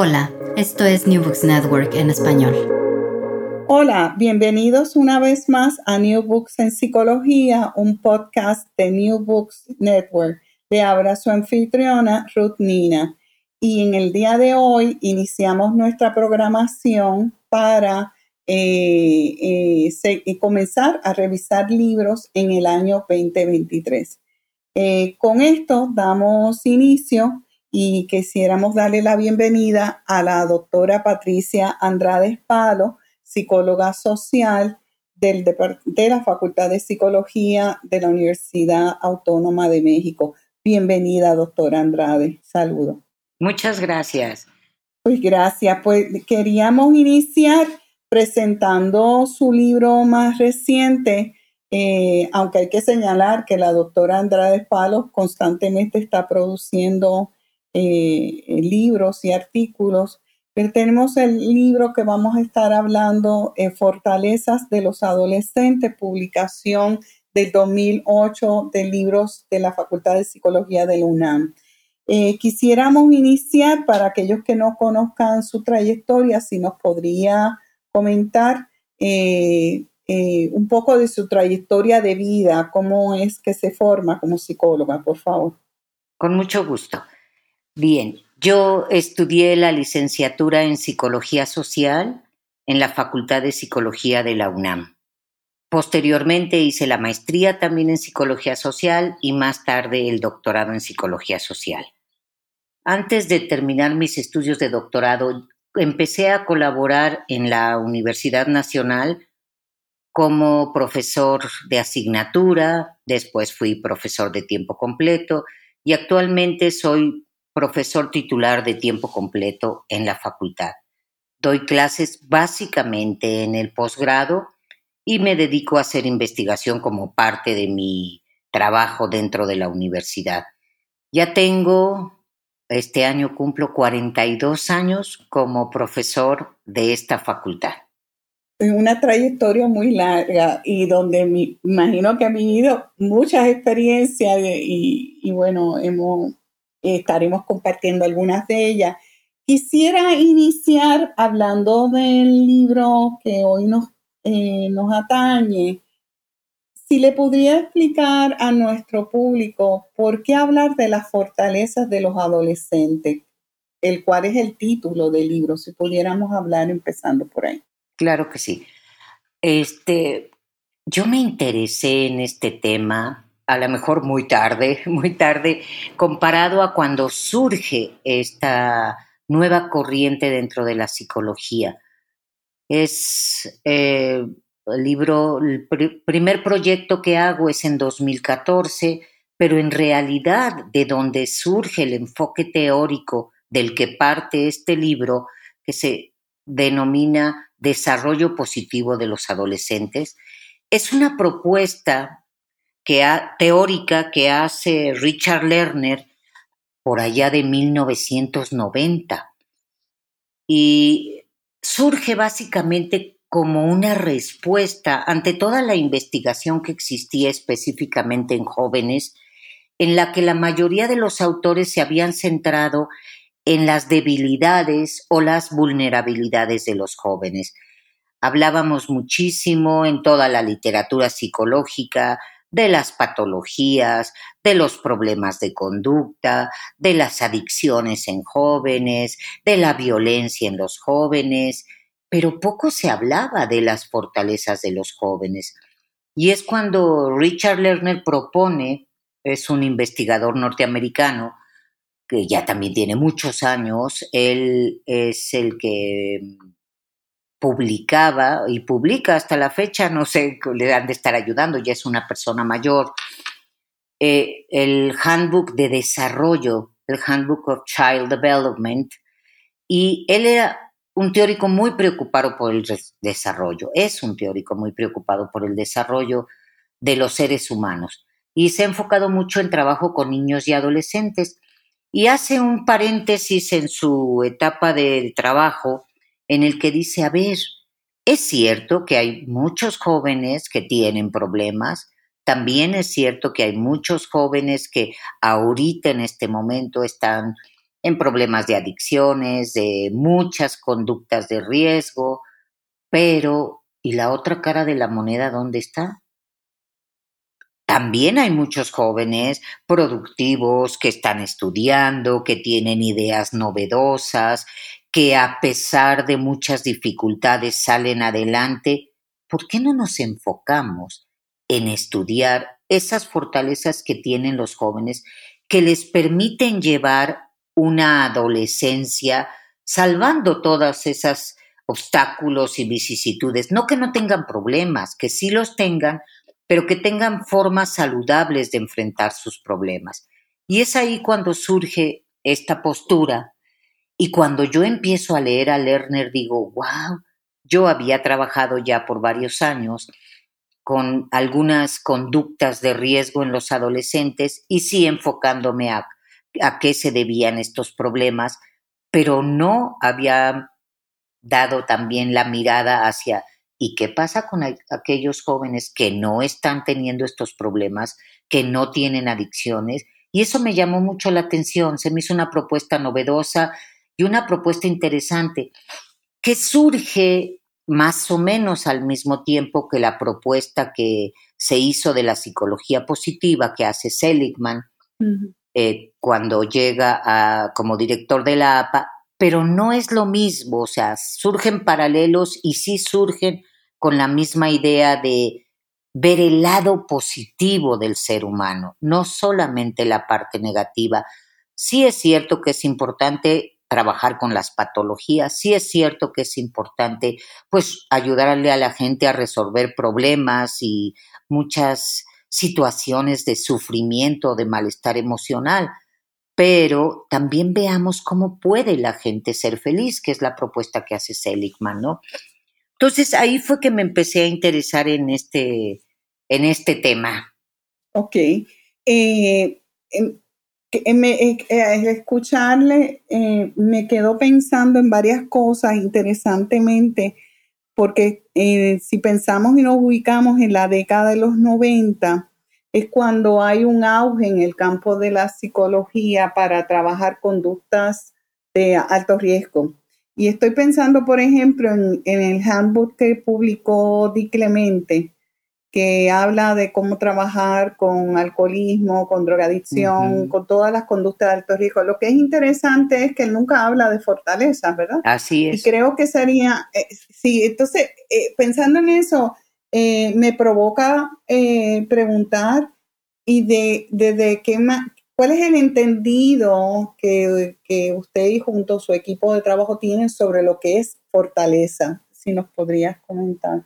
Hola, esto es New Books Network en español. Hola, bienvenidos una vez más a New Books en Psicología, un podcast de New Books Network. Le habla su anfitriona Ruth Nina. Y en el día de hoy iniciamos nuestra programación para eh, eh, comenzar a revisar libros en el año 2023. Eh, con esto damos inicio y quisiéramos darle la bienvenida a la doctora Patricia Andrade Espalo, psicóloga social del, de la Facultad de Psicología de la Universidad Autónoma de México. Bienvenida, doctora Andrade. Saludo. Muchas gracias. Pues gracias. Pues queríamos iniciar presentando su libro más reciente, eh, aunque hay que señalar que la doctora Andrade Palos constantemente está produciendo eh, libros y artículos, tenemos el libro que vamos a estar hablando, eh, Fortalezas de los Adolescentes, publicación del 2008 de libros de la Facultad de Psicología de la UNAM. quisiéramos iniciar para aquellos que no conozcan su trayectoria, si nos podría comentar eh, un poco de su trayectoria de vida, cómo es que se forma como psicóloga, por favor. Con mucho gusto. Bien, yo estudié la licenciatura en Psicología Social en la Facultad de Psicología de la UNAM. Posteriormente hice la maestría también en Psicología Social y más tarde el doctorado en Psicología Social. Antes de terminar mis estudios de doctorado, empecé a colaborar en la Universidad Nacional como profesor de asignatura, después fui profesor de tiempo completo y actualmente soy profesor titular de tiempo completo en la facultad. Doy clases básicamente en el posgrado y me dedico a hacer investigación como parte de mi trabajo dentro de la universidad. Ya tengo, este año cumplo 42 años como profesor de esta facultad una trayectoria muy larga y donde me imagino que ha vivido muchas experiencias y, bueno, hemos, estaremos compartiendo algunas de ellas. Quisiera iniciar hablando del libro que hoy nos, eh, nos atañe. Si le podría explicar a nuestro público por qué hablar de las fortalezas de los adolescentes, el cual es el título del libro, si pudiéramos hablar empezando por ahí. Claro que sí. Este, yo me interesé en este tema, a lo mejor muy tarde, muy tarde, comparado a cuando surge esta nueva corriente dentro de la psicología. Es eh, el libro, el primer proyecto que hago es en 2014, pero en realidad de donde surge el enfoque teórico del que parte este libro, que se denomina desarrollo positivo de los adolescentes, es una propuesta que teórica que hace Richard Lerner por allá de 1990 y surge básicamente como una respuesta ante toda la investigación que existía específicamente en jóvenes, en la que la mayoría de los autores se habían centrado en las debilidades o las vulnerabilidades de los jóvenes. Hablábamos muchísimo en toda la literatura psicológica de las patologías, de los problemas de conducta, de las adicciones en jóvenes, de la violencia en los jóvenes, pero poco se hablaba de las fortalezas de los jóvenes. Y es cuando Richard Lerner propone, es un investigador norteamericano, que ya también tiene muchos años, él es el que publicaba y publica hasta la fecha, no sé, le han de estar ayudando, ya es una persona mayor, eh, el Handbook de Desarrollo, el Handbook of Child Development, y él era un teórico muy preocupado por el desarrollo, es un teórico muy preocupado por el desarrollo de los seres humanos y se ha enfocado mucho en trabajo con niños y adolescentes y hace un paréntesis en su etapa del trabajo en el que dice, a ver, es cierto que hay muchos jóvenes que tienen problemas, también es cierto que hay muchos jóvenes que ahorita en este momento están en problemas de adicciones, de muchas conductas de riesgo, pero ¿y la otra cara de la moneda dónde está? También hay muchos jóvenes productivos que están estudiando, que tienen ideas novedosas, que a pesar de muchas dificultades salen adelante. ¿Por qué no nos enfocamos en estudiar esas fortalezas que tienen los jóvenes que les permiten llevar una adolescencia salvando todas esas obstáculos y vicisitudes? No que no tengan problemas, que sí los tengan, pero que tengan formas saludables de enfrentar sus problemas. Y es ahí cuando surge esta postura y cuando yo empiezo a leer a Lerner digo, wow, yo había trabajado ya por varios años con algunas conductas de riesgo en los adolescentes y sí enfocándome a, a qué se debían estos problemas, pero no había dado también la mirada hacia ¿Y qué pasa con aquellos jóvenes que no están teniendo estos problemas, que no tienen adicciones? Y eso me llamó mucho la atención, se me hizo una propuesta novedosa y una propuesta interesante que surge más o menos al mismo tiempo que la propuesta que se hizo de la psicología positiva que hace Seligman eh, cuando llega a, como director de la APA, pero no es lo mismo, o sea, surgen paralelos y sí surgen con la misma idea de ver el lado positivo del ser humano, no solamente la parte negativa. Sí es cierto que es importante trabajar con las patologías, sí es cierto que es importante pues ayudarle a la gente a resolver problemas y muchas situaciones de sufrimiento, de malestar emocional, pero también veamos cómo puede la gente ser feliz, que es la propuesta que hace Seligman, ¿no? Entonces ahí fue que me empecé a interesar en este, en este tema. Ok. Eh, em, eh, eh, escucharle me quedo pensando en varias cosas interesantemente, porque si pensamos y nos ubicamos en la década de los 90, es cuando hay un auge en el campo de la psicología para trabajar conductas de alto riesgo. Y estoy pensando, por ejemplo, en, el handbook que publicó Di Clemente, que habla de cómo trabajar con alcoholismo, con drogadicción, con todas las conductas de alto riesgo. Lo que es interesante es que él nunca habla de fortalezas, ¿verdad? Así es. Y creo que sería, eh, sí, entonces, eh, pensando en eso, eh, me provoca preguntar y de, de, de qué, ¿Cuál es el entendido que, usted y junto a su equipo de trabajo tienen sobre lo que es fortaleza? Si nos podrías comentar.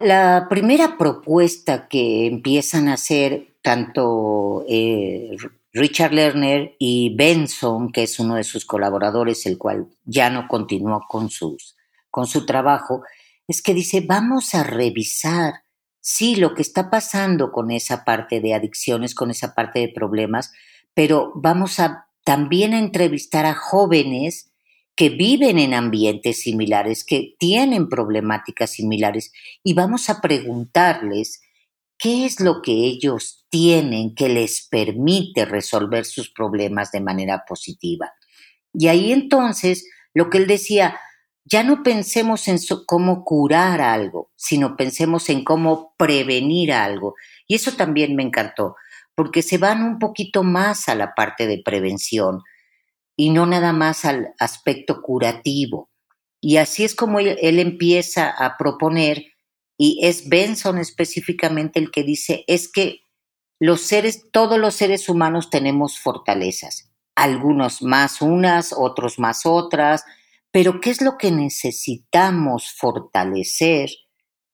La primera propuesta que empiezan a hacer tanto eh, Richard Lerner y Benson, que es uno de sus colaboradores, el cual ya no continuó con, con su trabajo, es que dice, vamos a revisar sí lo que está pasando con esa parte de adicciones, con esa parte de problemas, pero vamos a también a entrevistar a jóvenes que viven en ambientes similares, que tienen problemáticas similares, y vamos a preguntarles qué es lo que ellos tienen que les permite resolver sus problemas de manera positiva. Y ahí entonces, lo que él decía, ya no pensemos en cómo curar algo, sino pensemos en cómo prevenir algo. Y eso también me encantó, porque se van un poquito más a la parte de prevención y no nada más al aspecto curativo. Y así es como él, empieza a proponer, y es Benson específicamente el que dice, es que los seres, todos los seres humanos tenemos fortalezas, algunos más unas, otros más otras, pero ¿qué es lo que necesitamos fortalecer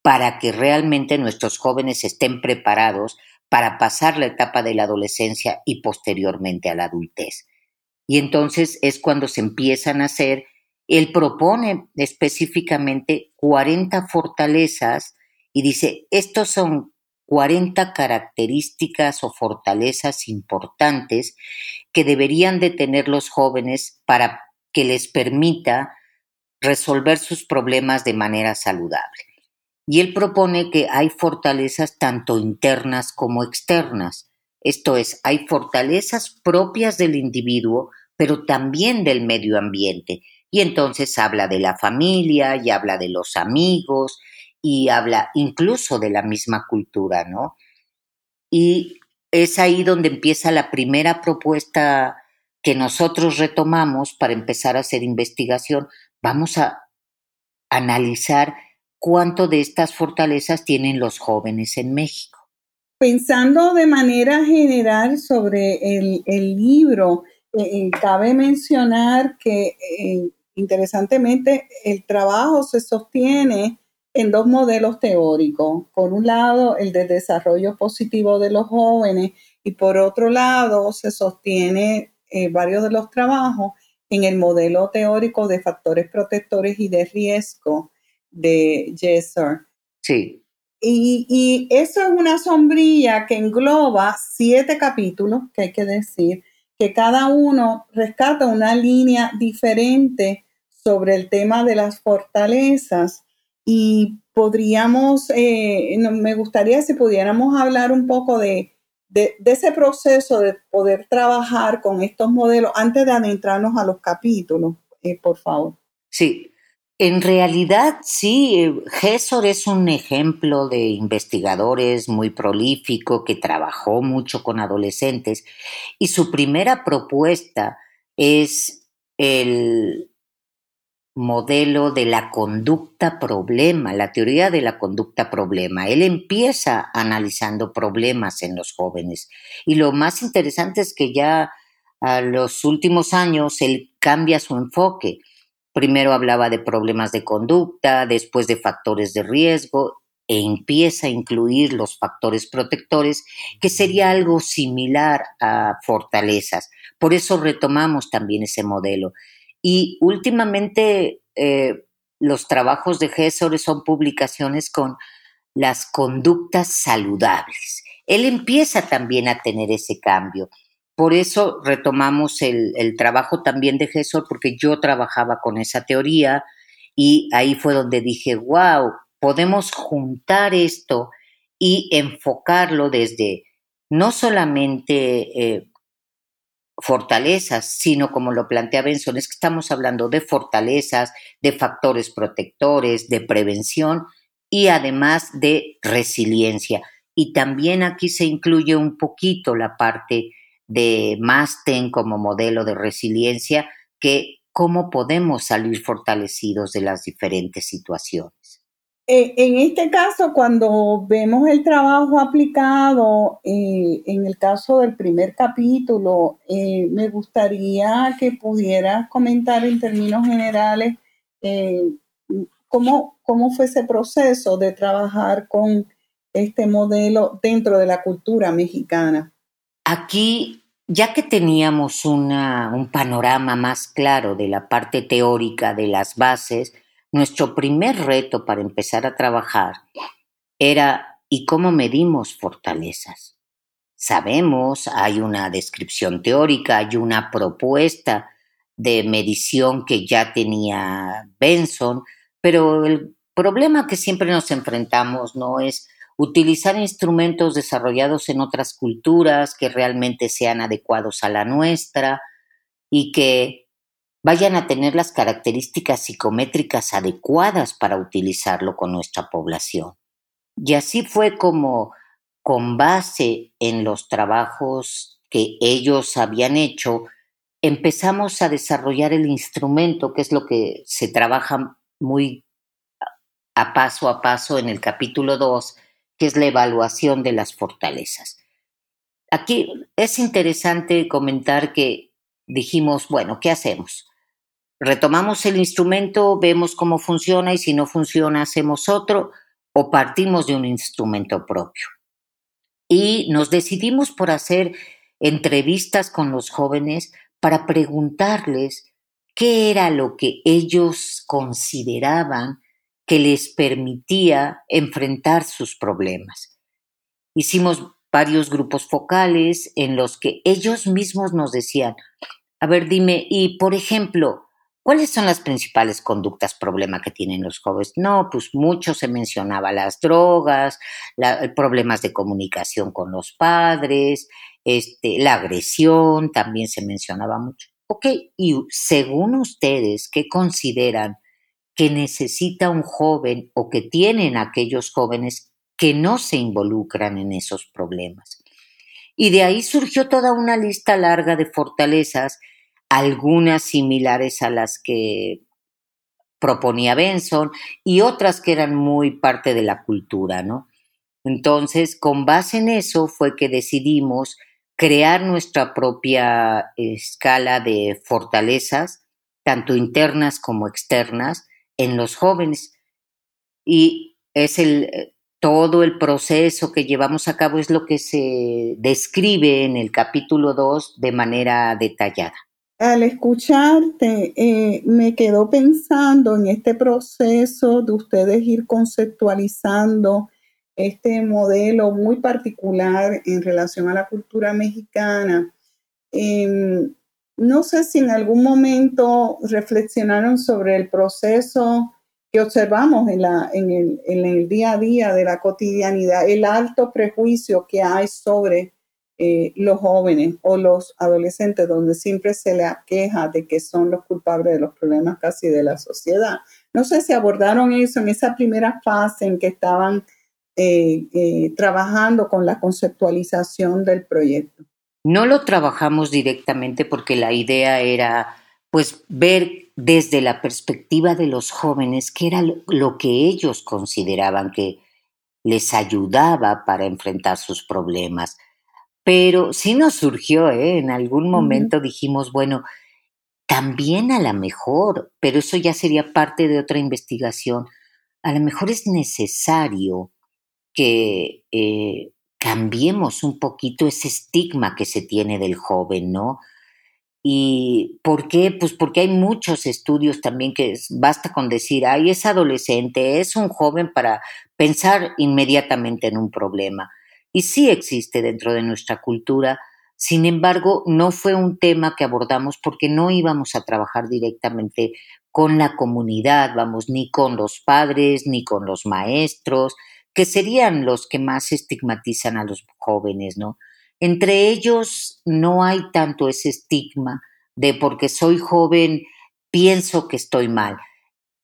para que realmente nuestros jóvenes estén preparados para pasar la etapa de la adolescencia y posteriormente a la adultez. Y entonces es cuando se empiezan a hacer, él propone específicamente 40 fortalezas y dice, estos son 40 características o fortalezas importantes que deberían de tener los jóvenes para que les permita resolver sus problemas de manera saludable. Y él propone que hay fortalezas tanto internas como externas. Esto es, hay fortalezas propias del individuo pero también del medio ambiente. Y entonces habla de la familia y habla de los amigos y habla incluso de la misma cultura, ¿no? Y es ahí donde empieza la primera propuesta que nosotros retomamos para empezar a hacer investigación. Vamos a analizar cuánto de estas fortalezas tienen los jóvenes en México. Pensando de manera general sobre el, libro, eh, eh, cabe mencionar que eh, interesantemente el trabajo se sostiene en dos modelos teóricos. Por un lado, el de desarrollo positivo de los jóvenes y por otro lado, se sostiene varios de los trabajos en el modelo teórico de factores protectores y de riesgo de Jesser. Sí. Y, eso es una sombrilla que engloba siete capítulos, que hay que decir, que cada uno rescata una línea diferente sobre el tema de las fortalezas. Y podríamos, eh, me gustaría si pudiéramos hablar un poco de, de, ese proceso de poder trabajar con estos modelos antes de adentrarnos a los capítulos, eh, por favor. Sí, en realidad, sí, Gesor es un ejemplo de investigadores muy prolífico que trabajó mucho con adolescentes y su primera propuesta es el modelo de la conducta problema, la teoría de la conducta problema. Él empieza analizando problemas en los jóvenes y lo más interesante es que ya a los últimos años él cambia su enfoque Primero hablaba de problemas de conducta, después de factores de riesgo e empieza a incluir los factores protectores, que sería algo similar a fortalezas. Por eso retomamos también ese modelo. Y últimamente eh, los trabajos de Gesor son publicaciones con las conductas saludables. Él empieza también a tener ese cambio. Por eso retomamos el, trabajo también de Gesor, porque yo trabajaba con esa teoría y ahí fue donde dije, wow, podemos juntar esto y enfocarlo desde no solamente eh, fortalezas, sino como lo plantea Benson, es que estamos hablando de fortalezas, de factores protectores, de prevención y además de resiliencia. Y también aquí se incluye un poquito la parte de Masten como modelo de resiliencia, que cómo podemos salir fortalecidos de las diferentes situaciones. Eh, en este caso, cuando vemos el trabajo aplicado, eh, en el caso del primer capítulo, eh, me gustaría que pudieras comentar en términos generales cómo, cómo fue ese proceso de trabajar con este modelo dentro de la cultura mexicana. Aquí, ya que teníamos un panorama más claro de la parte teórica de las bases, nuestro primer reto para empezar a trabajar era ¿y cómo medimos fortalezas? Sabemos, hay una descripción teórica, hay una propuesta de medición que ya tenía Benson, pero el problema que siempre nos enfrentamos no es utilizar instrumentos desarrollados en otras culturas que realmente sean adecuados a la nuestra y que vayan a tener las características psicométricas adecuadas para utilizarlo con nuestra población. Y así fue como, con base en los trabajos que ellos habían hecho, empezamos a desarrollar el instrumento, que es lo que se trabaja muy a paso a paso en el capítulo 2, que es la evaluación de las fortalezas. Aquí es interesante comentar que dijimos, bueno, ¿qué hacemos? Retomamos el instrumento, vemos cómo funciona y si no funciona hacemos otro o partimos de un instrumento propio. Y nos decidimos por hacer entrevistas con los jóvenes para preguntarles qué era lo que ellos consideraban que les permitía enfrentar sus problemas. Hicimos varios grupos focales en los que ellos mismos nos decían, a ver, dime, y por ejemplo, ¿cuáles son las principales conductas problema que tienen los jóvenes? No, pues mucho se mencionaba las drogas, problemas de comunicación con los padres, este, la agresión también se mencionaba mucho. ok, y según ustedes, ¿qué consideran que necesita un joven o que tienen aquellos jóvenes que no se involucran en esos problemas? Y de ahí surgió toda una lista larga de fortalezas, algunas similares a las que proponía Benson y otras que eran muy parte de la cultura, ¿no? Entonces, con base en eso fue que decidimos crear nuestra propia escala de fortalezas, tanto internas como externas, en los jóvenes. Y es el, todo el proceso que llevamos a cabo es lo que se describe en el capítulo 2 de manera detallada. Al escucharte, eh, me quedo pensando en este proceso de ustedes ir conceptualizando este modelo muy particular en relación a la cultura mexicana. Em, no sé si en algún momento reflexionaron sobre el proceso que observamos en, la, en, el, en el día a día de la cotidianidad, el alto prejuicio que hay sobre eh, los jóvenes o los adolescentes, donde siempre se le queja de que son los culpables de los problemas casi de la sociedad. No sé si abordaron eso en esa primera fase en que estaban eh, eh, trabajando con la conceptualización del proyecto? No lo trabajamos directamente porque la idea era pues ver desde la perspectiva de los jóvenes qué era lo que ellos consideraban que les ayudaba para enfrentar sus problemas. Pero sí nos surgió, ¿eh? en algún momento dijimos, bueno, también a lo mejor, pero eso ya sería parte de otra investigación, a lo mejor es necesario que eh, cambiemos un poquito ese estigma que se tiene del joven, ¿no? ¿Y por qué? Pues porque hay muchos estudios también que basta con decir, ay, es adolescente, es un joven para pensar inmediatamente en un problema. Y sí existe dentro de nuestra cultura, sin embargo, no fue un tema que abordamos porque no íbamos a trabajar directamente con la comunidad, vamos, ni con los padres, ni con los maestros, que serían los que más estigmatizan a los jóvenes, ¿no? Entre ellos no hay tanto ese estigma de porque soy joven pienso que estoy mal.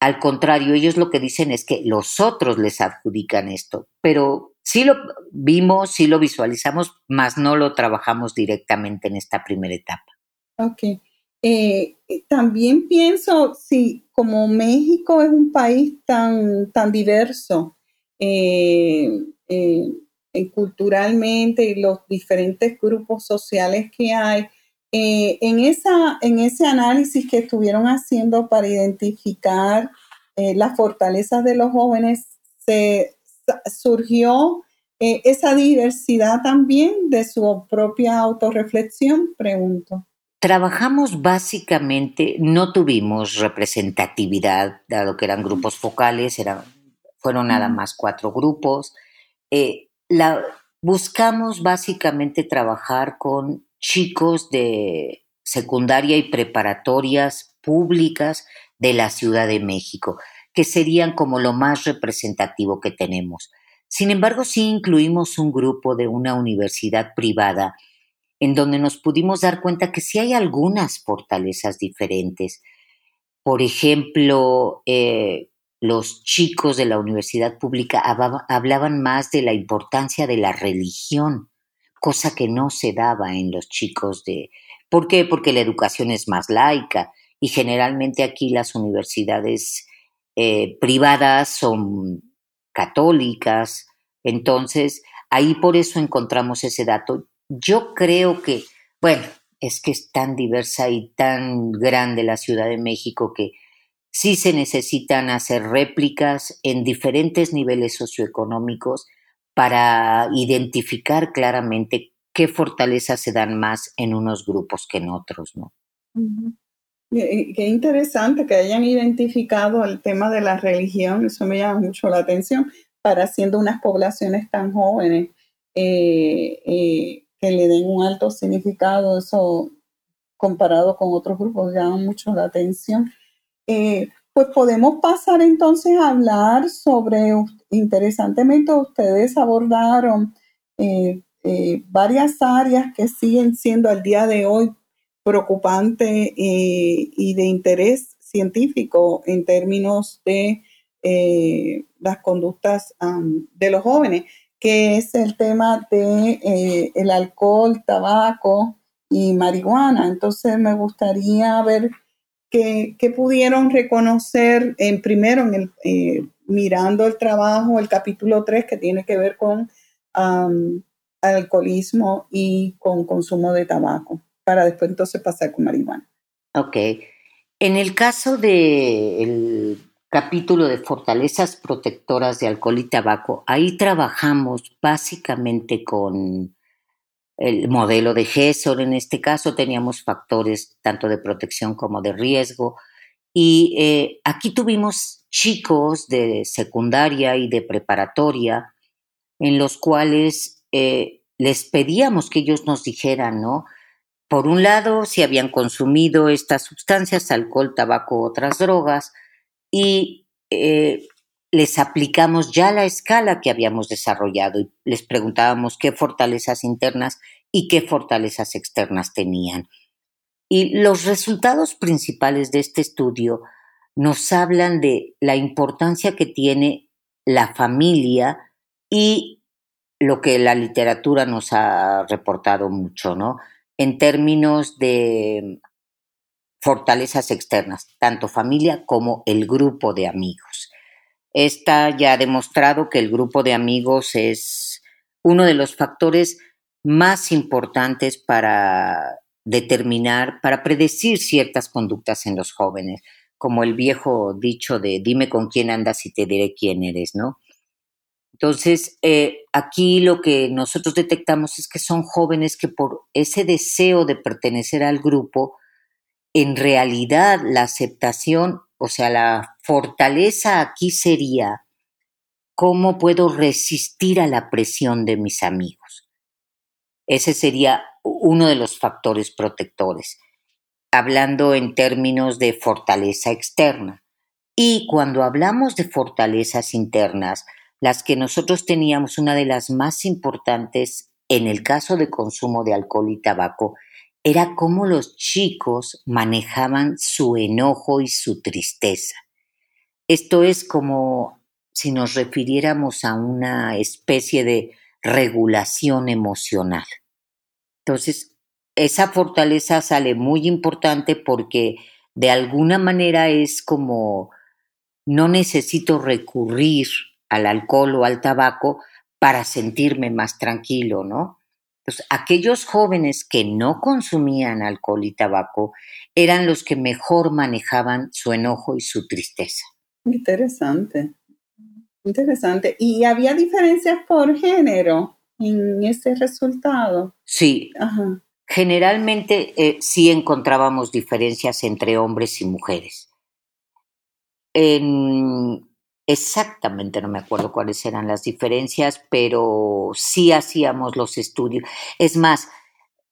Al contrario, ellos lo que dicen es que los otros les adjudican esto, pero sí lo vimos, sí lo visualizamos, más no lo trabajamos directamente en esta primera etapa. Ok. Eh, también pienso, si como México es un país tan, tan diverso, eh, eh, culturalmente y los diferentes grupos sociales que hay. Eh, en, esa, en ese análisis que estuvieron haciendo para identificar las fortalezas de los jóvenes, se surgió esa diversidad también de su propia autorreflexión, pregunto. Trabajamos básicamente, no tuvimos representatividad, dado que eran grupos focales, eran fueron nada más cuatro grupos. Eh, la, buscamos básicamente trabajar con chicos de secundaria y preparatorias públicas de la Ciudad de México, que serían como lo más representativo que tenemos. Sin embargo, sí incluimos un grupo de una universidad privada en donde nos pudimos dar cuenta que sí hay algunas fortalezas diferentes. Por ejemplo, eh, los chicos de la universidad pública hablaban más de la importancia de la religión, cosa que no se daba en los chicos de... ¿Por qué? Porque la educación es más laica y generalmente aquí las universidades eh, privadas son católicas, entonces ahí por eso encontramos ese dato. Yo creo que, bueno, es que es tan diversa y tan grande la Ciudad de México que sí se necesitan hacer réplicas en diferentes niveles socioeconómicos para identificar claramente qué fortalezas se dan más en unos grupos que en otros, ¿no? Qué interesante que hayan identificado el tema de la religión, eso me llama mucho la atención, para siendo unas poblaciones tan jóvenes eh, eh, que le den un alto significado, eso comparado con otros grupos llama mucho la atención. Eh, pues podemos pasar entonces a hablar sobre, interesantemente ustedes abordaron eh, eh, varias áreas que siguen siendo al día de hoy preocupante eh, y de interés científico en términos de las conductas de los jóvenes, que es el tema de el alcohol, tabaco y marihuana. Entonces me gustaría ver qué, pudieron reconocer en primero en el mirando el trabajo, el capítulo 3 que tiene que ver con alcoholismo y con consumo de tabaco, para después entonces pasar con marihuana. Ok. En el caso del capítulo de fortalezas protectoras de alcohol y tabaco, ahí trabajamos básicamente con el modelo de GESOR. En este caso teníamos factores tanto de protección como de riesgo. Y eh, aquí tuvimos chicos de secundaria y de preparatoria en los cuales eh, les pedíamos que ellos nos dijeran, ¿no? Por un lado, si habían consumido estas sustancias, alcohol, tabaco, otras drogas, y eh, les aplicamos ya la escala que habíamos desarrollado y les preguntábamos qué fortalezas internas y qué fortalezas externas tenían. Y los resultados principales de este estudio nos hablan de la importancia que tiene la familia y lo que la literatura nos ha reportado mucho, ¿no? En términos de fortalezas externas, tanto familia como el grupo de amigos. Esta ya demostrado que el grupo de amigos es uno de los factores más importantes para determinar, para predecir ciertas conductas en los jóvenes, como el viejo dicho de dime con quién andas y te diré quién eres, ¿no? Entonces, eh, aquí lo que nosotros detectamos es que son jóvenes que por ese deseo de pertenecer al grupo, en realidad la aceptación, o sea, la fortaleza aquí sería cómo puedo resistir a la presión de mis amigos. Ese sería uno de los factores protectores, hablando en términos de fortaleza externa. Y cuando hablamos de fortalezas internas, las que nosotros teníamos, una de las más importantes en el caso de consumo de alcohol y tabaco, era cómo los chicos manejaban su enojo y su tristeza. Esto es como si nos refiriéramos a una especie de regulación emocional. Entonces, esa fortaleza sale muy importante porque de alguna manera es como no necesito recurrir al alcohol o al tabaco para sentirme más tranquilo, ¿no? Entonces, aquellos jóvenes que no consumían alcohol y tabaco eran los que mejor manejaban su enojo y su tristeza. Interesante, interesante. ¿Y había diferencias por género en ese resultado? Sí. Generalmente eh, sí encontrábamos diferencias entre hombres y mujeres. En, Exactamente, no me acuerdo cuáles eran las diferencias, pero sí hacíamos los estudios. Es más,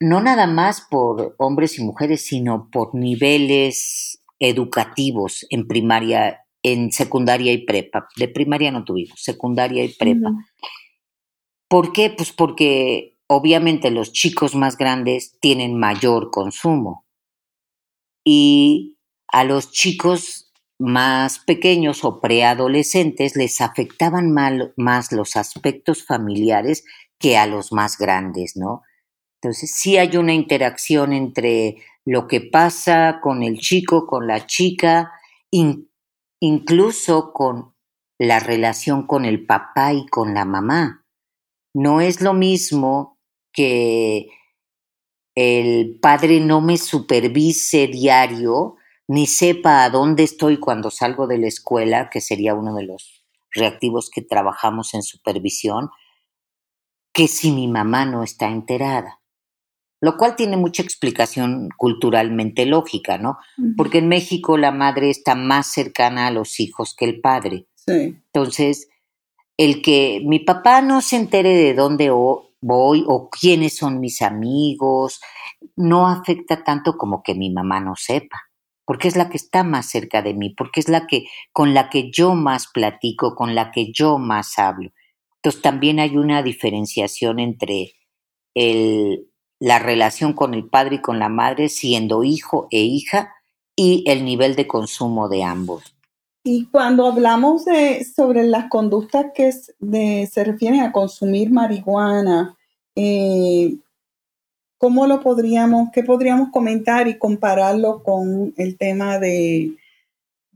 no nada más por hombres y mujeres, sino por niveles educativos en primaria, en secundaria y prepa. De primaria no tuvimos, secundaria y prepa. ¿Por qué? Pues porque obviamente los chicos más grandes tienen mayor consumo y a los chicos más pequeños o preadolescentes les afectaban más los aspectos familiares que a los más grandes, ¿no? Entonces sí hay una interacción entre lo que pasa con el chico, con la chica, incluso con la relación con el papá y con la mamá. No es lo mismo que el padre no me supervise diario ni sepa a dónde estoy cuando salgo de la escuela, que sería uno de los reactivos que trabajamos en supervisión, que si mi mamá no está enterada. Lo cual tiene mucha explicación culturalmente lógica, ¿no? Porque en México la madre está más cercana a los hijos que el padre. Sí. Entonces, el que mi papá no se entere de dónde voy o quiénes son mis amigos, no afecta tanto como que mi mamá no sepa porque es la que está más cerca de mí, porque es la que con la que yo más platico, con la que yo más hablo. Entonces también hay una diferenciación entre la relación con el padre y con la madre siendo hijo e hija y el nivel de consumo de ambos. Y cuando hablamos de, sobre las conductas que se refieren a consumir marihuana, eh, ¿cómo lo podríamos, qué podríamos comentar y compararlo con el tema de,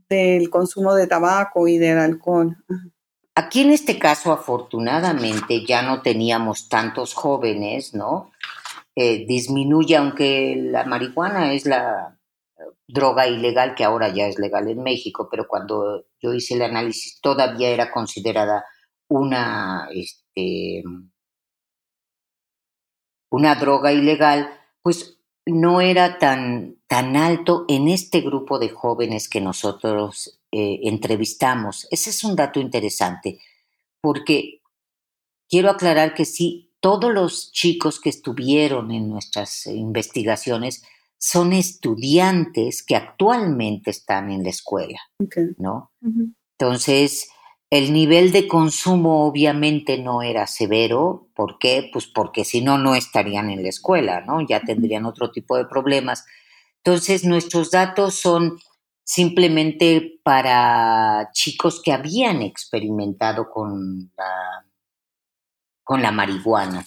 del consumo de tabaco y del alcohol? Aquí en este caso, afortunadamente, ya no teníamos tantos jóvenes, ¿no? Eh, disminuye, aunque la marihuana es la droga ilegal que ahora ya es legal en México, pero cuando yo hice el análisis todavía era considerada una, este, una droga ilegal, pues no era tan, tan alto en este grupo de jóvenes que nosotros eh, entrevistamos. Ese es un dato interesante, porque quiero aclarar que sí, todos los chicos que estuvieron en nuestras investigaciones son estudiantes que actualmente están en la escuela, ¿no? Entonces, el nivel de consumo obviamente no era severo. ¿Por qué? Pues porque si no, no estarían en la escuela, ¿no? Ya tendrían otro tipo de problemas. Entonces, nuestros datos son simplemente para chicos que habían experimentado con la, con la marihuana.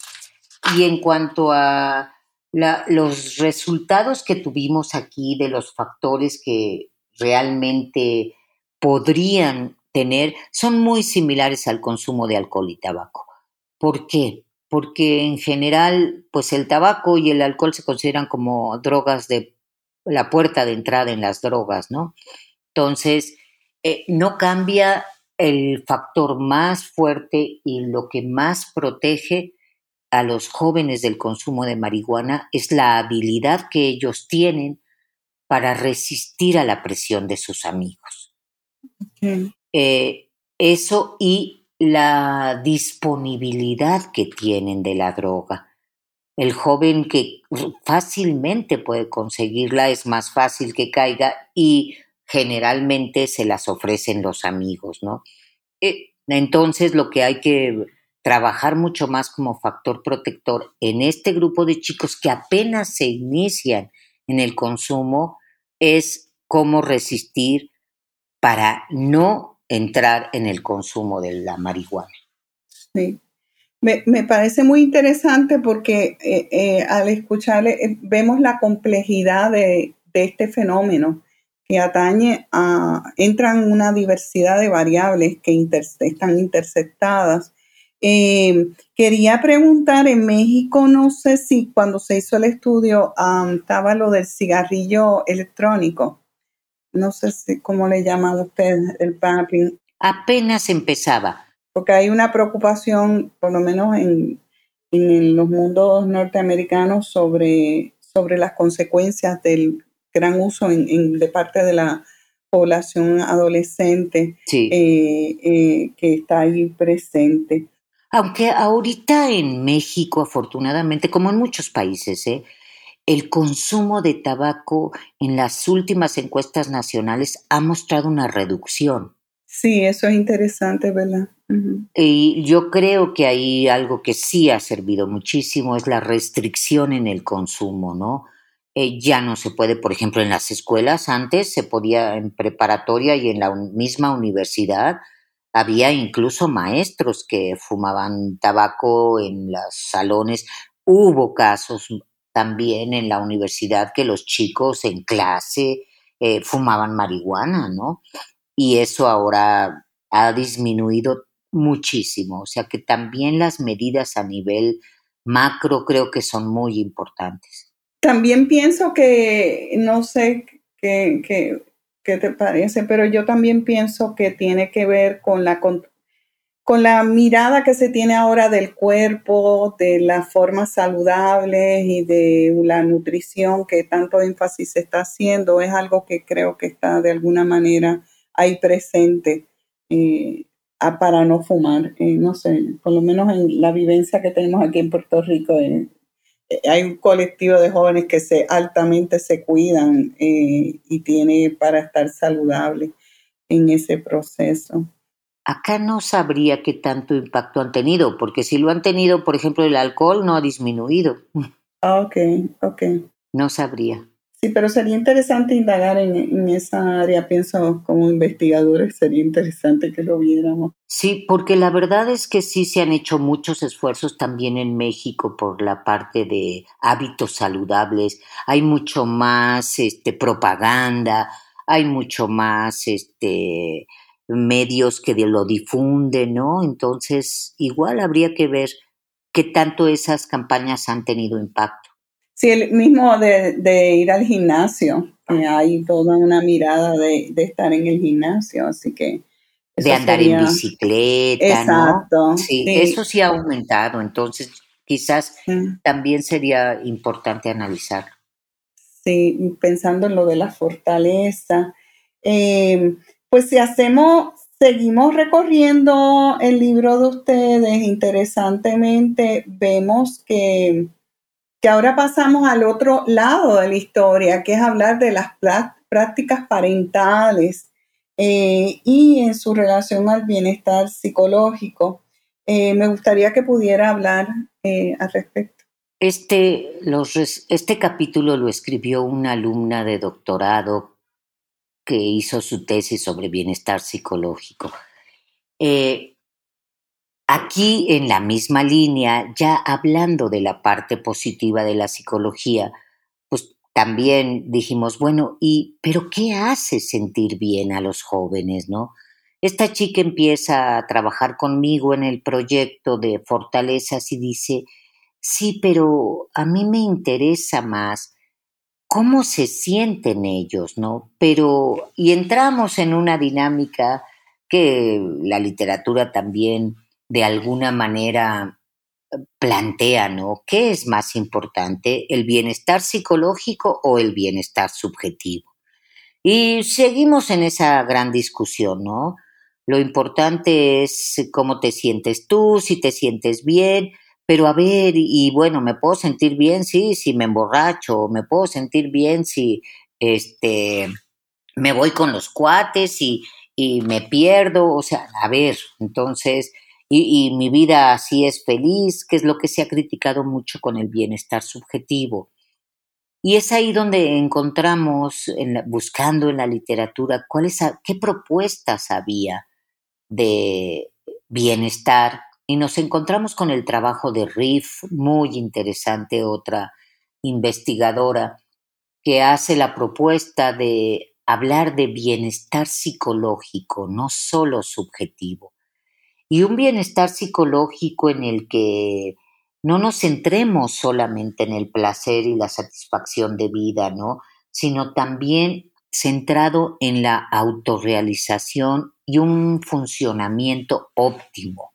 Y en cuanto a los resultados que tuvimos aquí de los factores que realmente podrían tener son muy similares al consumo de alcohol y tabaco. ¿Por qué? Porque en general, pues el tabaco y el alcohol se consideran como drogas de la puerta de entrada en las drogas, ¿no? Entonces, eh, no cambia el factor más fuerte y lo que más protege a los jóvenes del consumo de marihuana es la habilidad que ellos tienen para resistir a la presión de sus amigos. Eh, eso y la disponibilidad que tienen de la droga. El joven que fácilmente puede conseguirla es más fácil que caiga y generalmente se las ofrecen los amigos, ¿no? Eh, entonces lo que hay que trabajar mucho más como factor protector en este grupo de chicos que apenas se inician en el consumo es cómo resistir para no entrar en el consumo de la marihuana. Sí. Me, parece muy interesante porque eh, eh, al escucharle eh, vemos la complejidad de, este fenómeno que atañe a, entran una diversidad de variables que están interceptadas. quería preguntar, en México no sé si cuando se hizo el estudio estaba lo del cigarrillo electrónico no sé si cómo le llaman ustedes el vaping. Apenas empezaba. Porque hay una preocupación, por lo menos en, los mundos norteamericanos, sobre, sobre las consecuencias del gran uso en, de parte de la población adolescente eh, eh, que está ahí presente. Aunque ahorita en México, afortunadamente, como en muchos países, ¿eh? El consumo de tabaco en las últimas encuestas nacionales ha mostrado una reducción. Sí, eso es interesante, ¿verdad? Y yo creo que hay algo que sí ha servido muchísimo, es la restricción en el consumo, ¿no? Eh, ya no se puede, por ejemplo, en las escuelas, antes se podía en preparatoria y en la misma universidad, había incluso maestros que fumaban tabaco en los salones. Hubo casos también en la universidad que los chicos en clase eh, fumaban marihuana, ¿no? Y eso ahora ha disminuido muchísimo. O sea que también las medidas a nivel macro creo que son muy importantes. También pienso que, no sé qué, qué te parece, pero yo también pienso que tiene que ver con la con la mirada que se tiene ahora del cuerpo, de las formas saludables y de la nutrición que tanto énfasis se está haciendo, es algo que creo que está de alguna manera ahí presente eh, para no fumar. Eh, no sé, por lo menos en la vivencia que tenemos aquí en Puerto Rico, eh, hay un colectivo de jóvenes que se altamente se cuidan y tiene para estar saludable en ese proceso. Acá no sabría qué tanto impacto han tenido, porque si lo han tenido, por ejemplo, el alcohol no ha disminuido. Ah, Ok, ok. No sabría. Sí, pero sería interesante indagar en, en esa área, pienso, como investigadores, sería interesante que lo viéramos. Sí, porque la verdad es que sí se han hecho muchos esfuerzos también en México por la parte de hábitos saludables. Hay mucho más este, propaganda, hay mucho más este, medios que lo difunden, ¿no? Entonces, igual habría que ver qué tanto esas campañas han tenido impacto. Sí, el mismo de, de ir al gimnasio, que hay toda una mirada de, de estar en el gimnasio, así que... de andar sería- en bicicleta, Exacto. ¿no? Sí, sí, eso sí ha aumentado, entonces quizás sí. también sería importante analizar. Sí, pensando en lo de la fortaleza. Eh, pues si hacemos, seguimos recorriendo el libro de ustedes, interesantemente vemos que, que ahora pasamos al otro lado de la historia, que es hablar de las prácticas parentales eh, y en su relación al bienestar psicológico. Eh, me gustaría que pudiera hablar eh, al respecto. Este, los este capítulo lo escribió una alumna de doctorado que hizo su tesis sobre bienestar psicológico. Eh, aquí, en la misma línea, ya hablando de la parte positiva de la psicología, pues también dijimos, bueno, ¿y pero qué hace sentir bien a los jóvenes, no? Esta chica empieza a trabajar conmigo en el proyecto de fortalezas y dice, sí, pero a mí me interesa más cómo se sienten ellos, ¿no? Pero, y entramos en una dinámica que la literatura también de alguna manera plantea, ¿no? ¿Qué es más importante, el bienestar psicológico o el bienestar subjetivo? Y seguimos en esa gran discusión, ¿no? Lo importante es cómo te sientes tú, si te sientes bien, pero a ver, y bueno, me puedo sentir bien, sí, si me emborracho, me puedo sentir bien si este me voy con los cuates y, y me pierdo, o sea, a ver, entonces, y, mi vida así es feliz, que es lo que se ha criticado mucho con el bienestar subjetivo. Y es ahí donde encontramos, en buscando en la literatura, cuáles, qué propuestas había de bienestar y nos encontramos con el trabajo de Riff, muy interesante, otra investigadora que hace la propuesta de hablar de bienestar psicológico, no solo subjetivo. Y un bienestar psicológico en el que no nos centremos solamente en el placer y la satisfacción de vida, ¿no? Sino también centrado en la autorrealización y un funcionamiento óptimo.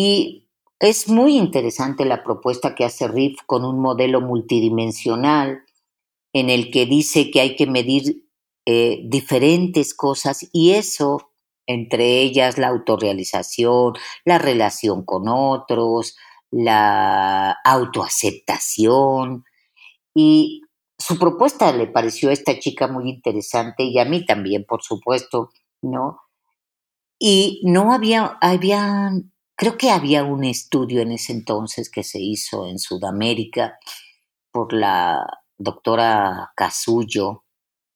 Y es muy interesante la propuesta que hace Riff con un modelo multidimensional en el que dice que hay que medir eh, diferentes cosas y eso, entre ellas la autorrealización, la relación con otros, la autoaceptación. Y su propuesta le pareció a esta chica muy interesante y a mí también, por supuesto, ¿no? Y no había, había, creo que había un estudio en ese entonces que se hizo en Sudamérica por la doctora Casullo,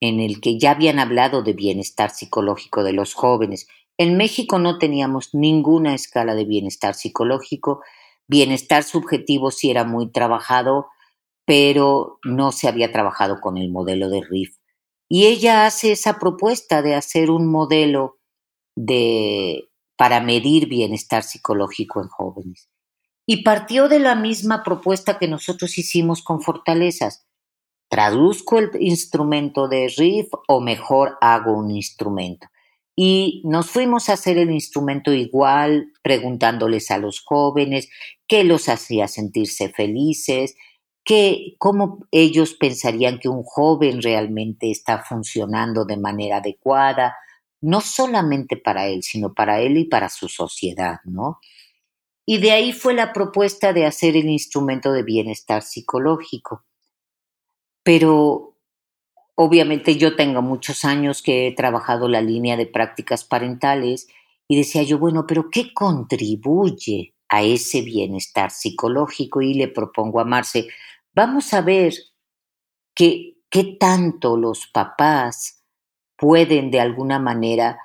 en el que ya habían hablado de bienestar psicológico de los jóvenes. En México no teníamos ninguna escala de bienestar psicológico, bienestar subjetivo sí era muy trabajado, pero no se había trabajado con el modelo de Riff. Y ella hace esa propuesta de hacer un modelo de, para medir bienestar psicológico en jóvenes. Y partió de la misma propuesta que nosotros hicimos con Fortalezas. ¿Traduzco el instrumento de Riff o mejor hago un instrumento? Y nos fuimos a hacer el instrumento igual, preguntándoles a los jóvenes qué los hacía sentirse felices, qué, cómo ellos pensarían que un joven realmente está funcionando de manera adecuada, no solamente para él, sino para él y para su sociedad, ¿no? Y de ahí fue la propuesta de hacer el instrumento de bienestar psicológico. Pero obviamente yo tengo muchos años que he trabajado la línea de prácticas parentales y decía yo, bueno, pero ¿qué contribuye a ese bienestar psicológico y le propongo a Marce, vamos a ver qué tanto los papás pueden de alguna manera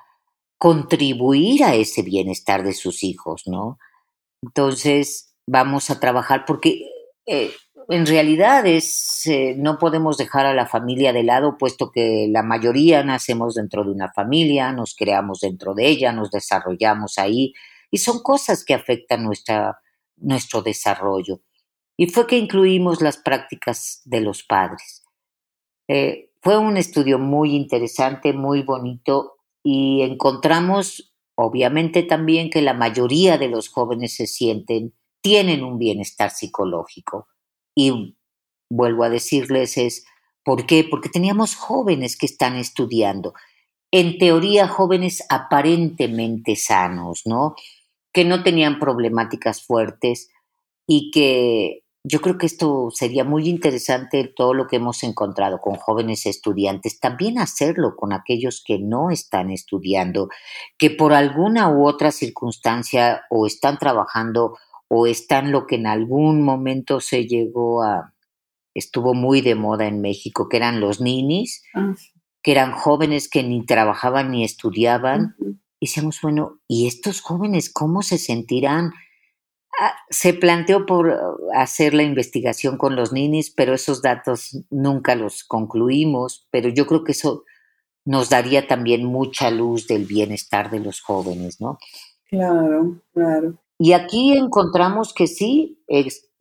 contribuir a ese bienestar de sus hijos, ¿no? Entonces, vamos a trabajar porque eh, en realidad es, eh, no podemos dejar a la familia de lado, puesto que la mayoría nacemos dentro de una familia, nos creamos dentro de ella, nos desarrollamos ahí, y son cosas que afectan nuestra, nuestro desarrollo. Y fue que incluimos las prácticas de los padres. Eh, fue un estudio muy interesante, muy bonito, y encontramos, obviamente, también que la mayoría de los jóvenes se sienten, tienen un bienestar psicológico. Y vuelvo a decirles es, ¿por qué? Porque teníamos jóvenes que están estudiando. En teoría, jóvenes aparentemente sanos, ¿no? Que no tenían problemáticas fuertes y que yo creo que esto sería muy interesante todo lo que hemos encontrado con jóvenes estudiantes, también hacerlo con aquellos que no están estudiando, que por alguna u otra circunstancia o están trabajando o están lo que en algún momento se llegó a, estuvo muy de moda en México, que eran los ninis, ah. que eran jóvenes que ni trabajaban ni estudiaban. Y decíamos, bueno, ¿y estos jóvenes cómo se sentirán? Ah, se planteó por hacer la investigación con los ninis, pero esos datos nunca los concluimos, pero yo creo que eso nos daría también mucha luz del bienestar de los jóvenes, ¿no? Claro, claro. Y aquí encontramos que sí,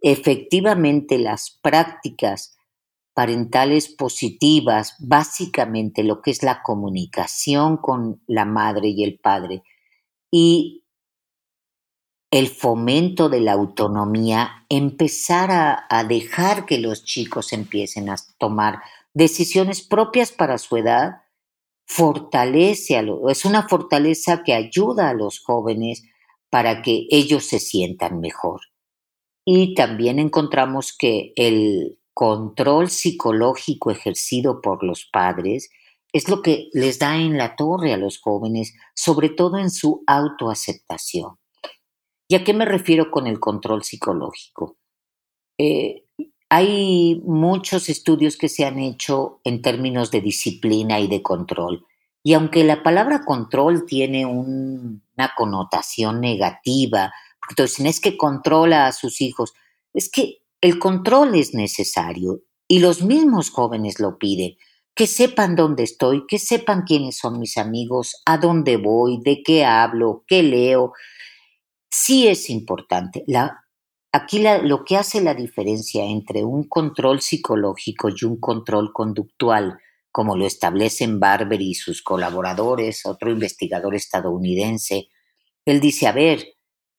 efectivamente las prácticas parentales positivas, básicamente lo que es la comunicación con la madre y el padre, y el fomento de la autonomía, empezar a, dejar que los chicos empiecen a tomar decisiones propias para su edad, fortalece es una fortaleza que ayuda a los jóvenes para que ellos se sientan mejor. Y también encontramos que el control psicológico ejercido por los padres es lo que les da en la torre a los jóvenes, sobre todo en su autoaceptación. ¿Y a qué me refiero con el control psicológico? Eh, hay muchos estudios que se han hecho en términos de disciplina y de control. Y aunque la palabra control tiene una connotación negativa, porque entonces es que controla a sus hijos, es que el control es necesario y los mismos jóvenes lo piden, que sepan dónde estoy, que sepan quiénes son mis amigos, a dónde voy, de qué hablo, qué leo, sí es importante. aquí lo que hace la diferencia entre un control psicológico y un control conductual, como lo establecen Barber y sus colaboradores, otro investigador estadounidense, él dice, a ver,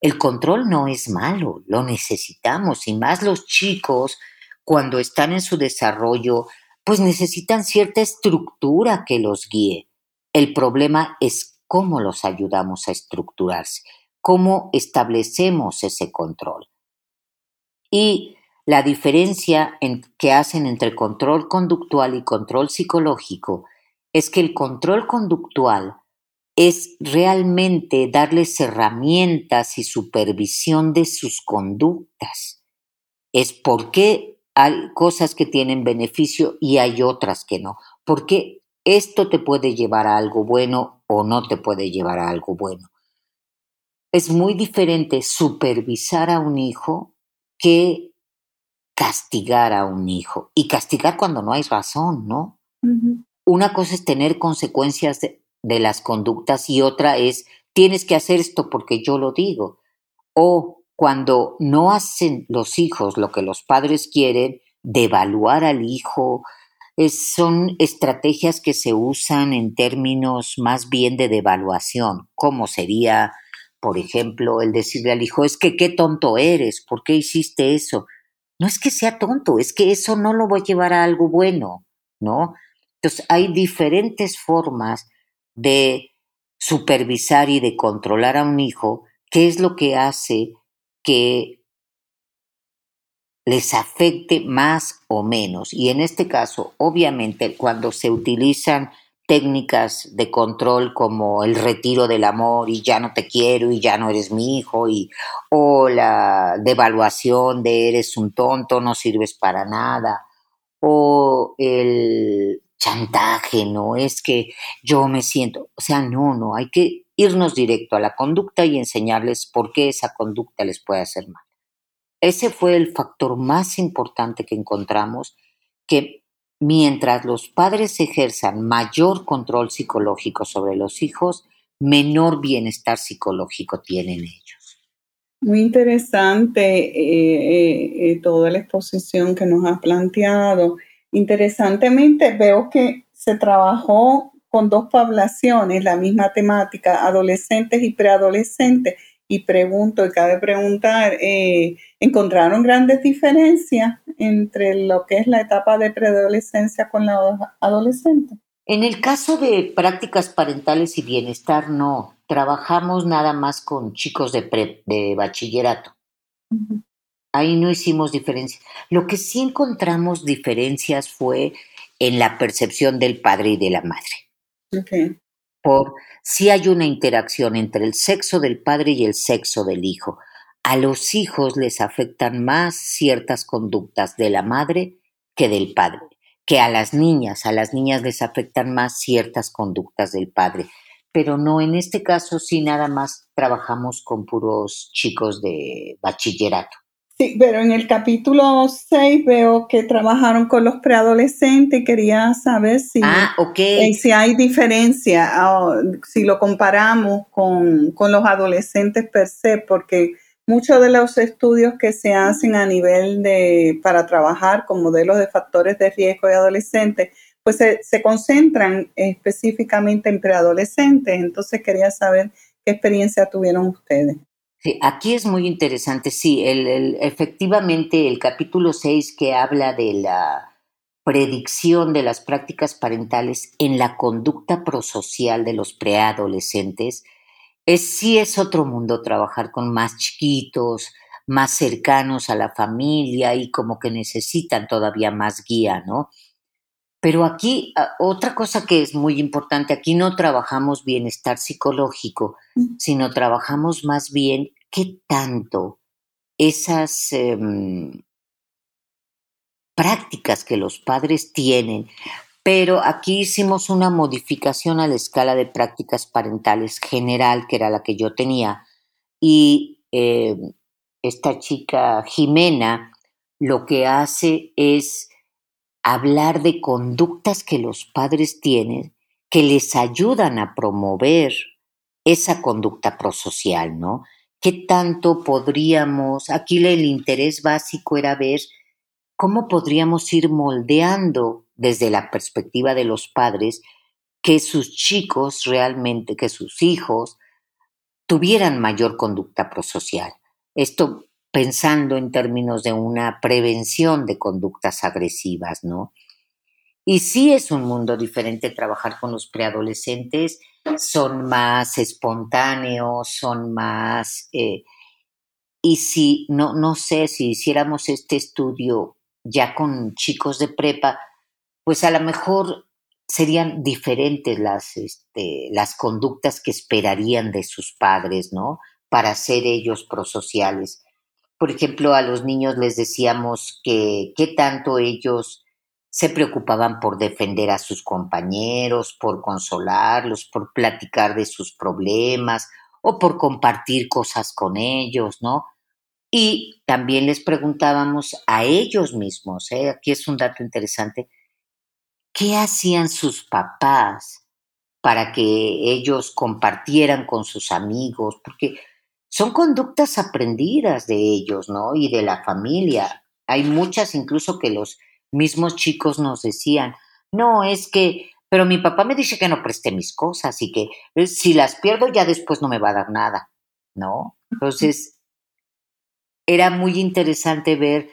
el control no es malo, lo necesitamos, y más los chicos, cuando están en su desarrollo, pues necesitan cierta estructura que los guíe. El problema es cómo los ayudamos a estructurarse cómo establecemos ese control. Y la diferencia en, que hacen entre control conductual y control psicológico es que el control conductual es realmente darles herramientas y supervisión de sus conductas. Es por qué hay cosas que tienen beneficio y hay otras que no. Porque esto te puede llevar a algo bueno o no te puede llevar a algo bueno es muy diferente supervisar a un hijo que castigar a un hijo. Y castigar cuando no hay razón, ¿no? Una cosa es tener consecuencias de, las conductas y otra es tienes que hacer esto porque yo lo digo. O cuando no hacen los hijos lo que los padres quieren, devaluar al hijo, son estrategias que se usan en términos más bien de devaluación, como sería por ejemplo, el decirle al hijo, es que qué tonto eres, ¿por qué hiciste eso? No es que sea tonto, es que eso no lo va a llevar a algo bueno, ¿no? Entonces, hay diferentes formas de supervisar y de controlar a un hijo, qué es lo que hace que les afecte más o menos. Y en este caso, obviamente, cuando se utilizan técnicas de control como el retiro del amor y ya no te quiero y ya no eres mi hijo y o la devaluación de eres un tonto, no sirves para nada o el chantaje, no es que yo me siento, o sea, no, no, hay que irnos directo a la conducta y enseñarles por qué esa conducta les puede hacer mal. Ese fue el factor más importante que encontramos, que mientras los padres ejerzan mayor control psicológico sobre los hijos, menor bienestar psicológico tienen ellos. Muy interesante eh, eh, eh, toda la exposición que nos has planteado. Interesantemente, veo que se trabajó con dos poblaciones, la misma temática, adolescentes y preadolescentes. Y pregunto, y cabe preguntar, eh, ¿encontraron grandes diferencias entre lo que es la etapa de preadolescencia con la adolescente? En el caso de prácticas parentales y bienestar, no. Trabajamos nada más con chicos de, de bachillerato. Ahí no hicimos diferencias. Lo que sí encontramos diferencias fue en la percepción del padre y de la madre. Por si hay una interacción entre el sexo del padre y el sexo del hijo. A los hijos les afectan más ciertas conductas de la madre que del padre, que a las niñas, a las niñas les afectan más ciertas conductas del padre. Pero no, en este caso sí nada más trabajamos con puros chicos de bachillerato. Sí, pero en el capítulo 6 veo que trabajaron con los preadolescentes. Quería saber si, ah, eh, si hay diferencia, ah, si lo comparamos con, con, los adolescentes per se, porque muchos de los estudios que se hacen a nivel de, para trabajar con modelos de factores de riesgo de adolescentes, pues se, se concentran específicamente en preadolescentes. Entonces quería saber qué experiencia tuvieron ustedes. Sí, aquí es muy interesante, sí, el, efectivamente el capítulo 6 que habla de la predicción de las prácticas parentales en la conducta prosocial de los preadolescentes, es, sí es otro mundo trabajar con más chiquitos, más cercanos a la familia y como que necesitan todavía más guía, ¿no? Pero aquí, ah, otra cosa que es muy importante, aquí no trabajamos bienestar psicológico, sino trabajamos más bien qué tanto esas em, prácticas que los padres tienen. Pero aquí hicimos una modificación a la escala de prácticas parentales general, que era la que yo tenía, y em, esta chica Jimena lo que hace es hablar de conductas que los padres tienen que les ayudan a promover esa conducta prosocial, ¿no? ¿Qué tanto podríamos, aquí el interés básico era ver cómo podríamos ir moldeando desde la perspectiva de los padres que sus chicos realmente, que sus hijos tuvieran mayor conducta prosocial. Esto pensando en términos de una prevención de conductas agresivas, ¿no? Y sí es un mundo diferente trabajar con los preadolescentes, son más espontáneos, son más... Eh, y si, no, no sé, si hiciéramos este estudio ya con chicos de prepa, pues a lo mejor serían diferentes las, este, las conductas que esperarían de sus padres, ¿no? Para ser ellos prosociales por ejemplo, a los niños les decíamos que qué tanto ellos se preocupaban por defender a sus compañeros, por consolarlos, por platicar de sus problemas o por compartir cosas con ellos, ¿no? Y también les preguntábamos a ellos mismos, ¿eh? aquí es un dato interesante, ¿qué hacían sus papás para que ellos compartieran con sus amigos? Porque son conductas aprendidas de ellos, ¿no? Y de la familia. Hay muchas incluso que los mismos chicos nos decían, no, es que, pero mi papá me dice que no preste mis cosas y que eh, si las pierdo ya después no me va a dar nada, ¿no? Entonces, era muy interesante ver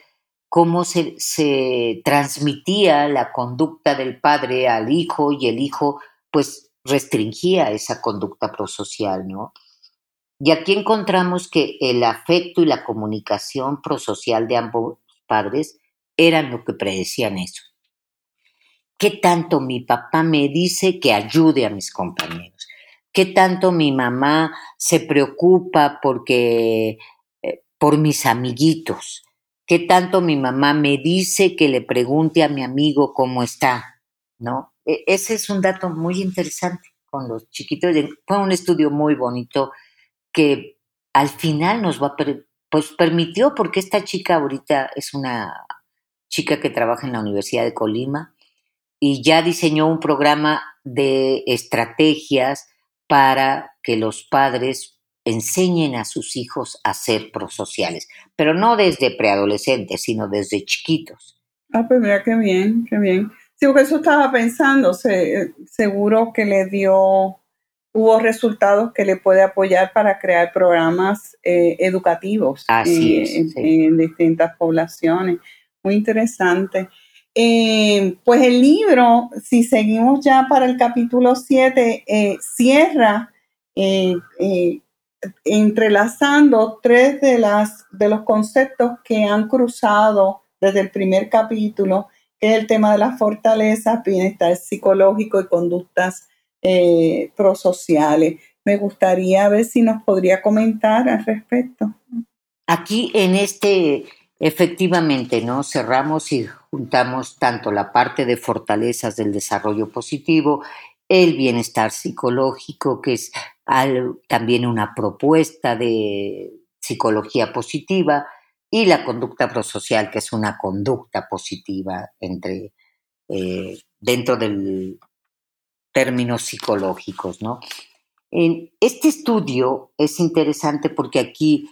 cómo se, se transmitía la conducta del padre al hijo y el hijo pues restringía esa conducta prosocial, ¿no? Y aquí encontramos que el afecto y la comunicación prosocial de ambos padres eran lo que predecían eso. qué tanto mi papá me dice que ayude a mis compañeros, qué tanto mi mamá se preocupa porque eh, por mis amiguitos, qué tanto mi mamá me dice que le pregunte a mi amigo cómo está, ¿no? E, ese es un dato muy interesante con los chiquitos. Fue un estudio muy bonito que al final nos va a, pues permitió, porque esta chica ahorita es una chica que trabaja en la Universidad de Colima y ya diseñó un programa de estrategias para que los padres enseñen a sus hijos a ser prosociales, pero no desde preadolescentes, sino desde chiquitos. Ah, pues mira qué bien, qué bien. Sí, porque eso estaba pensando, seguro que le dio, hubo resultados que le puede apoyar para crear programas eh, educativos en, distintas poblaciones. Muy interesante. Eh, pues el libro, si seguimos ya para el capítulo 7, eh, cierra entrelazando tres de, las, de los conceptos que han cruzado desde el primer capítulo, que es el tema de las fortalezas, bienestar psicológico y conductas eh, prosociales. Me gustaría ver si nos podría comentar al respecto. Aquí en este, efectivamente, ¿no? Cerramos y juntamos tanto la parte de fortalezas del desarrollo positivo, el bienestar psicológico, que es también una propuesta de psicología positiva, y la conducta prosocial, que es una conducta positiva entre, eh, dentro del términos psicológicos, ¿no? Este estudio es interesante porque aquí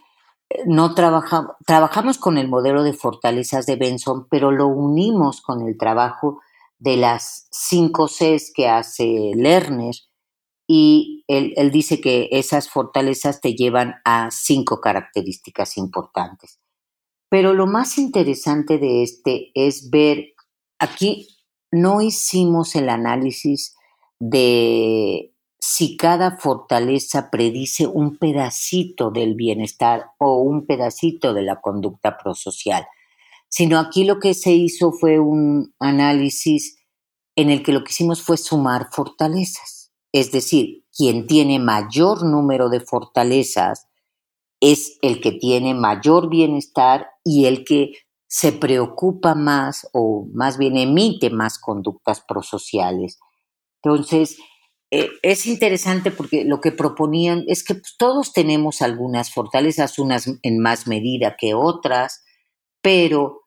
eh, no trabajamos, con el modelo de fortalezas de Benson, pero lo unimos con el trabajo de las cinco Cs que hace Lerner y él dice que esas fortalezas te llevan a cinco características importantes. Pero lo más interesante de este es ver, aquí no hicimos el análisis de si cada fortaleza predice un pedacito del bienestar o un pedacito de la conducta prosocial, sino aquí lo que se hizo fue un análisis en el que lo que hicimos fue sumar fortalezas. Es decir, quien tiene mayor número de fortalezas es el que tiene mayor bienestar y el que se preocupa más o más bien emite más conductas prosociales. Entonces, eh, es interesante porque lo que proponían es que pues, todos tenemos algunas fortalezas, unas en más medida que otras, pero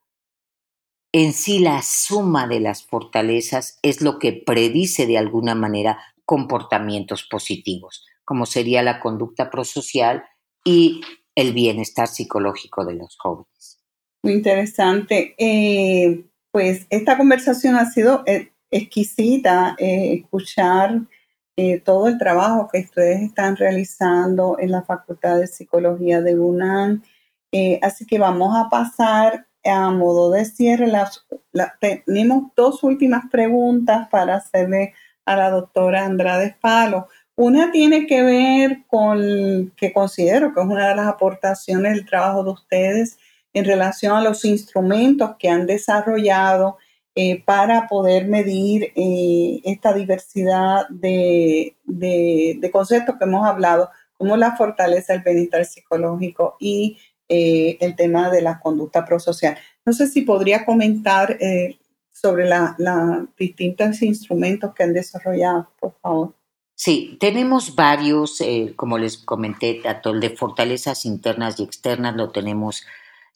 en sí la suma de las fortalezas es lo que predice de alguna manera comportamientos positivos, como sería la conducta prosocial y el bienestar psicológico de los jóvenes. Muy interesante. Eh, pues esta conversación ha sido eh, exquisita, eh, escuchar todo el trabajo que ustedes están realizando en la Facultad de Psicología de UNAM. así que vamos a pasar a modo de cierre. tenemos dos últimas preguntas para hacerle a la doctora Andrade Palo. Una tiene que ver con, que considero que es una de las aportaciones del trabajo de ustedes en relación a los instrumentos que han desarrollado eh, para poder medir eh, esta diversidad de, conceptos que hemos hablado, como la fortaleza del bienestar psicológico y eh, el tema de la conducta prosocial. No sé si podría comentar sobre los distintos instrumentos que han desarrollado, por favor. Sí, tenemos varios, como les comenté, de fortalezas internas y externas lo tenemos.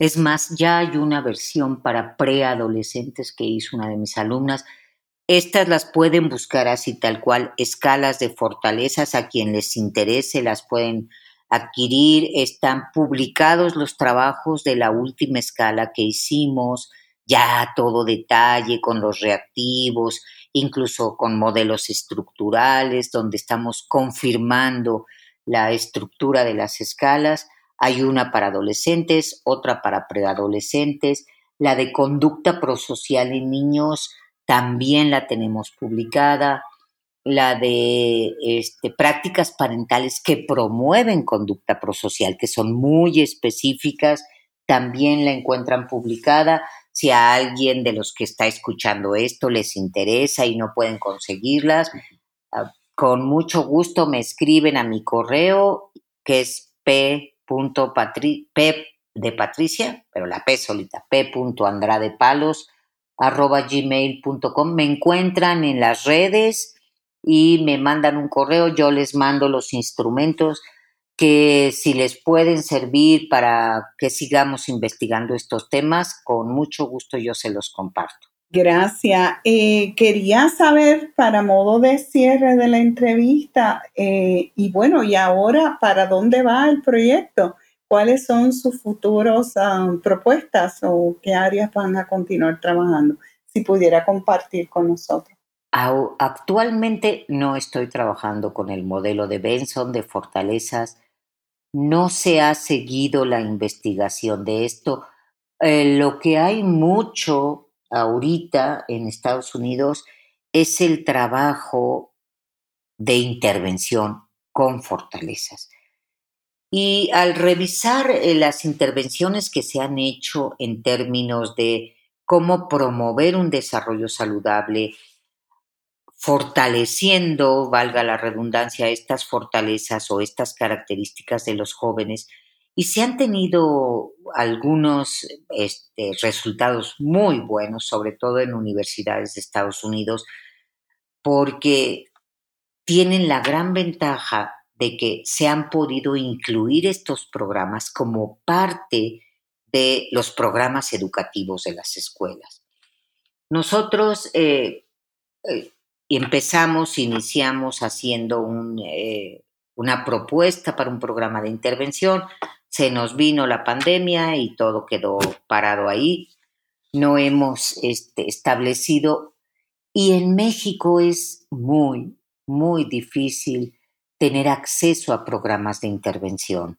Es más, ya hay una versión para preadolescentes que hizo una de mis alumnas. Estas las pueden buscar así tal cual, escalas de fortalezas, a quien les interese las pueden adquirir. Están publicados los trabajos de la última escala que hicimos, ya todo detalle con los reactivos incluso con modelos estructurales, donde estamos confirmando la estructura de las escalas. Hay una para adolescentes, otra para preadolescentes. La de conducta prosocial en niños también la tenemos publicada. La de este, prácticas parentales que promueven conducta prosocial, que son muy específicas, también la encuentran publicada. Si a alguien de los que está escuchando esto les interesa y no pueden conseguirlas, ah, con mucho gusto me escriben a mi correo que es p. p de Patricia, pero la P solita, p.andradepalos arroba gmail.com. Me encuentran en las redes y me mandan un correo, yo les mando los instrumentos que si les pueden servir para que sigamos investigando estos temas, con mucho gusto yo se los comparto. Gracias. Eh, quería saber, para modo de cierre de la entrevista, eh, y bueno, y ahora, ¿para dónde va el proyecto? ¿Cuáles son sus futuras um, propuestas o qué áreas van a continuar trabajando? Si pudiera compartir con nosotros. Actualmente no estoy trabajando con el modelo de Benson de fortalezas. No se ha seguido la investigación de esto. Eh, lo que hay mucho ahorita en Estados Unidos es el trabajo de intervención con fortalezas. Y al revisar eh, las intervenciones que se han hecho en términos de cómo promover un desarrollo saludable, fortaleciendo, valga la redundancia, estas fortalezas o estas características de los jóvenes, y se han tenido algunos este, resultados muy buenos, sobre todo en universidades de Estados Unidos, porque tienen la gran ventaja de que se han podido incluir estos programas como parte de los programas educativos de las escuelas. Nosotros eh, eh, empezamos, iniciamos haciendo eh, una propuesta para un programa de intervención, se nos vino la pandemia y todo quedó parado ahí. No hemos este, establecido y en México es muy, muy difícil tener acceso a programas de intervención.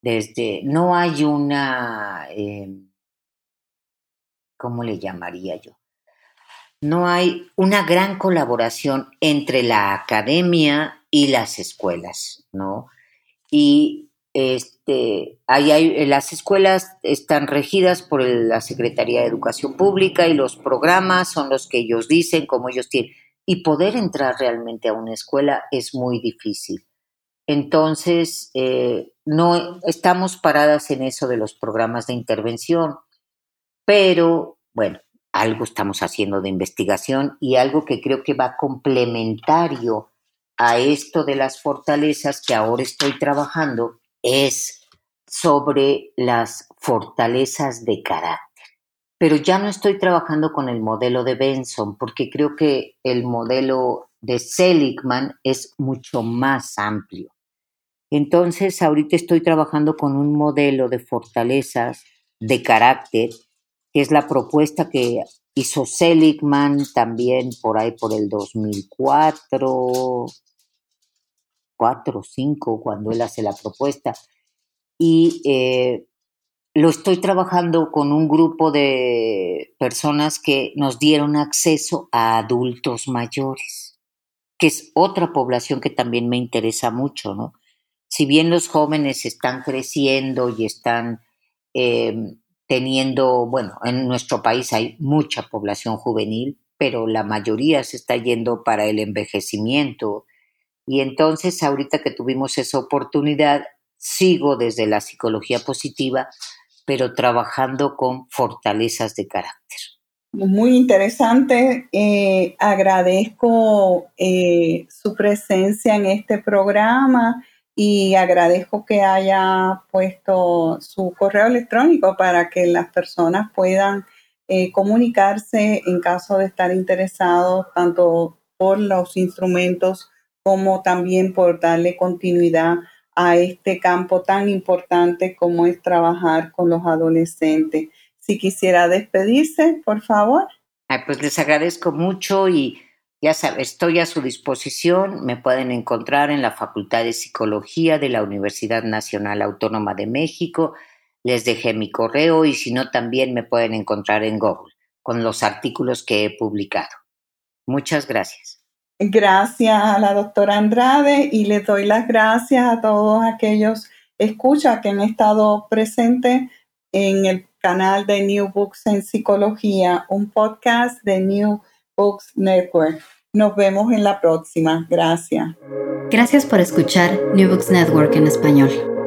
Desde, no hay una, em, ¿cómo le llamaría yo? No hay una gran colaboración entre la academia y las escuelas, ¿no? Y este, hay, las escuelas están regidas por la Secretaría de Educación Pública y los programas son los que ellos dicen, como ellos tienen y poder entrar realmente a una escuela es muy difícil. Entonces, eh, no estamos paradas en eso de los programas de intervención, pero bueno, algo estamos haciendo de investigación y algo que creo que va complementario a esto de las fortalezas que ahora estoy trabajando es sobre las fortalezas de carácter pero ya no estoy trabajando con el modelo de Benson porque creo que el modelo de Seligman es mucho más amplio. Entonces, ahorita estoy trabajando con un modelo de fortalezas de carácter, que es la propuesta que hizo Seligman también por ahí por el 2004, 4 o 5, cuando él hace la propuesta. Y eh, lo estoy trabajando con un grupo de personas que nos dieron acceso a adultos mayores, que es otra población que también me interesa mucho, ¿no? Si bien los jóvenes están creciendo y están eh, teniendo, bueno, en nuestro país hay mucha población juvenil, pero la mayoría se está yendo para el envejecimiento. Y entonces, ahorita que tuvimos esa oportunidad, sigo desde la psicología positiva pero trabajando con fortalezas de carácter. Muy interesante. Eh, agradezco eh, su presencia en este programa y agradezco que haya puesto su correo electrónico para que las personas puedan eh, comunicarse en caso de estar interesados tanto por los instrumentos como también por darle continuidad a este campo tan importante como es trabajar con los adolescentes. Si quisiera despedirse, por favor. pues les agradezco mucho y ya sabes, estoy a su disposición. Me pueden encontrar en la Facultad de Psicología de la Universidad Nacional Autónoma de México. Les dejé mi correo y si no, también me pueden encontrar en Google con los artículos que he publicado. Muchas gracias. Gracias a la doctora Andrade y le doy las gracias a todos aquellos escuchas que han estado presentes en el canal de New Books en Psicología, un podcast de New Books Network. Nos vemos en la próxima. Gracias. Gracias por escuchar New Books Network en español.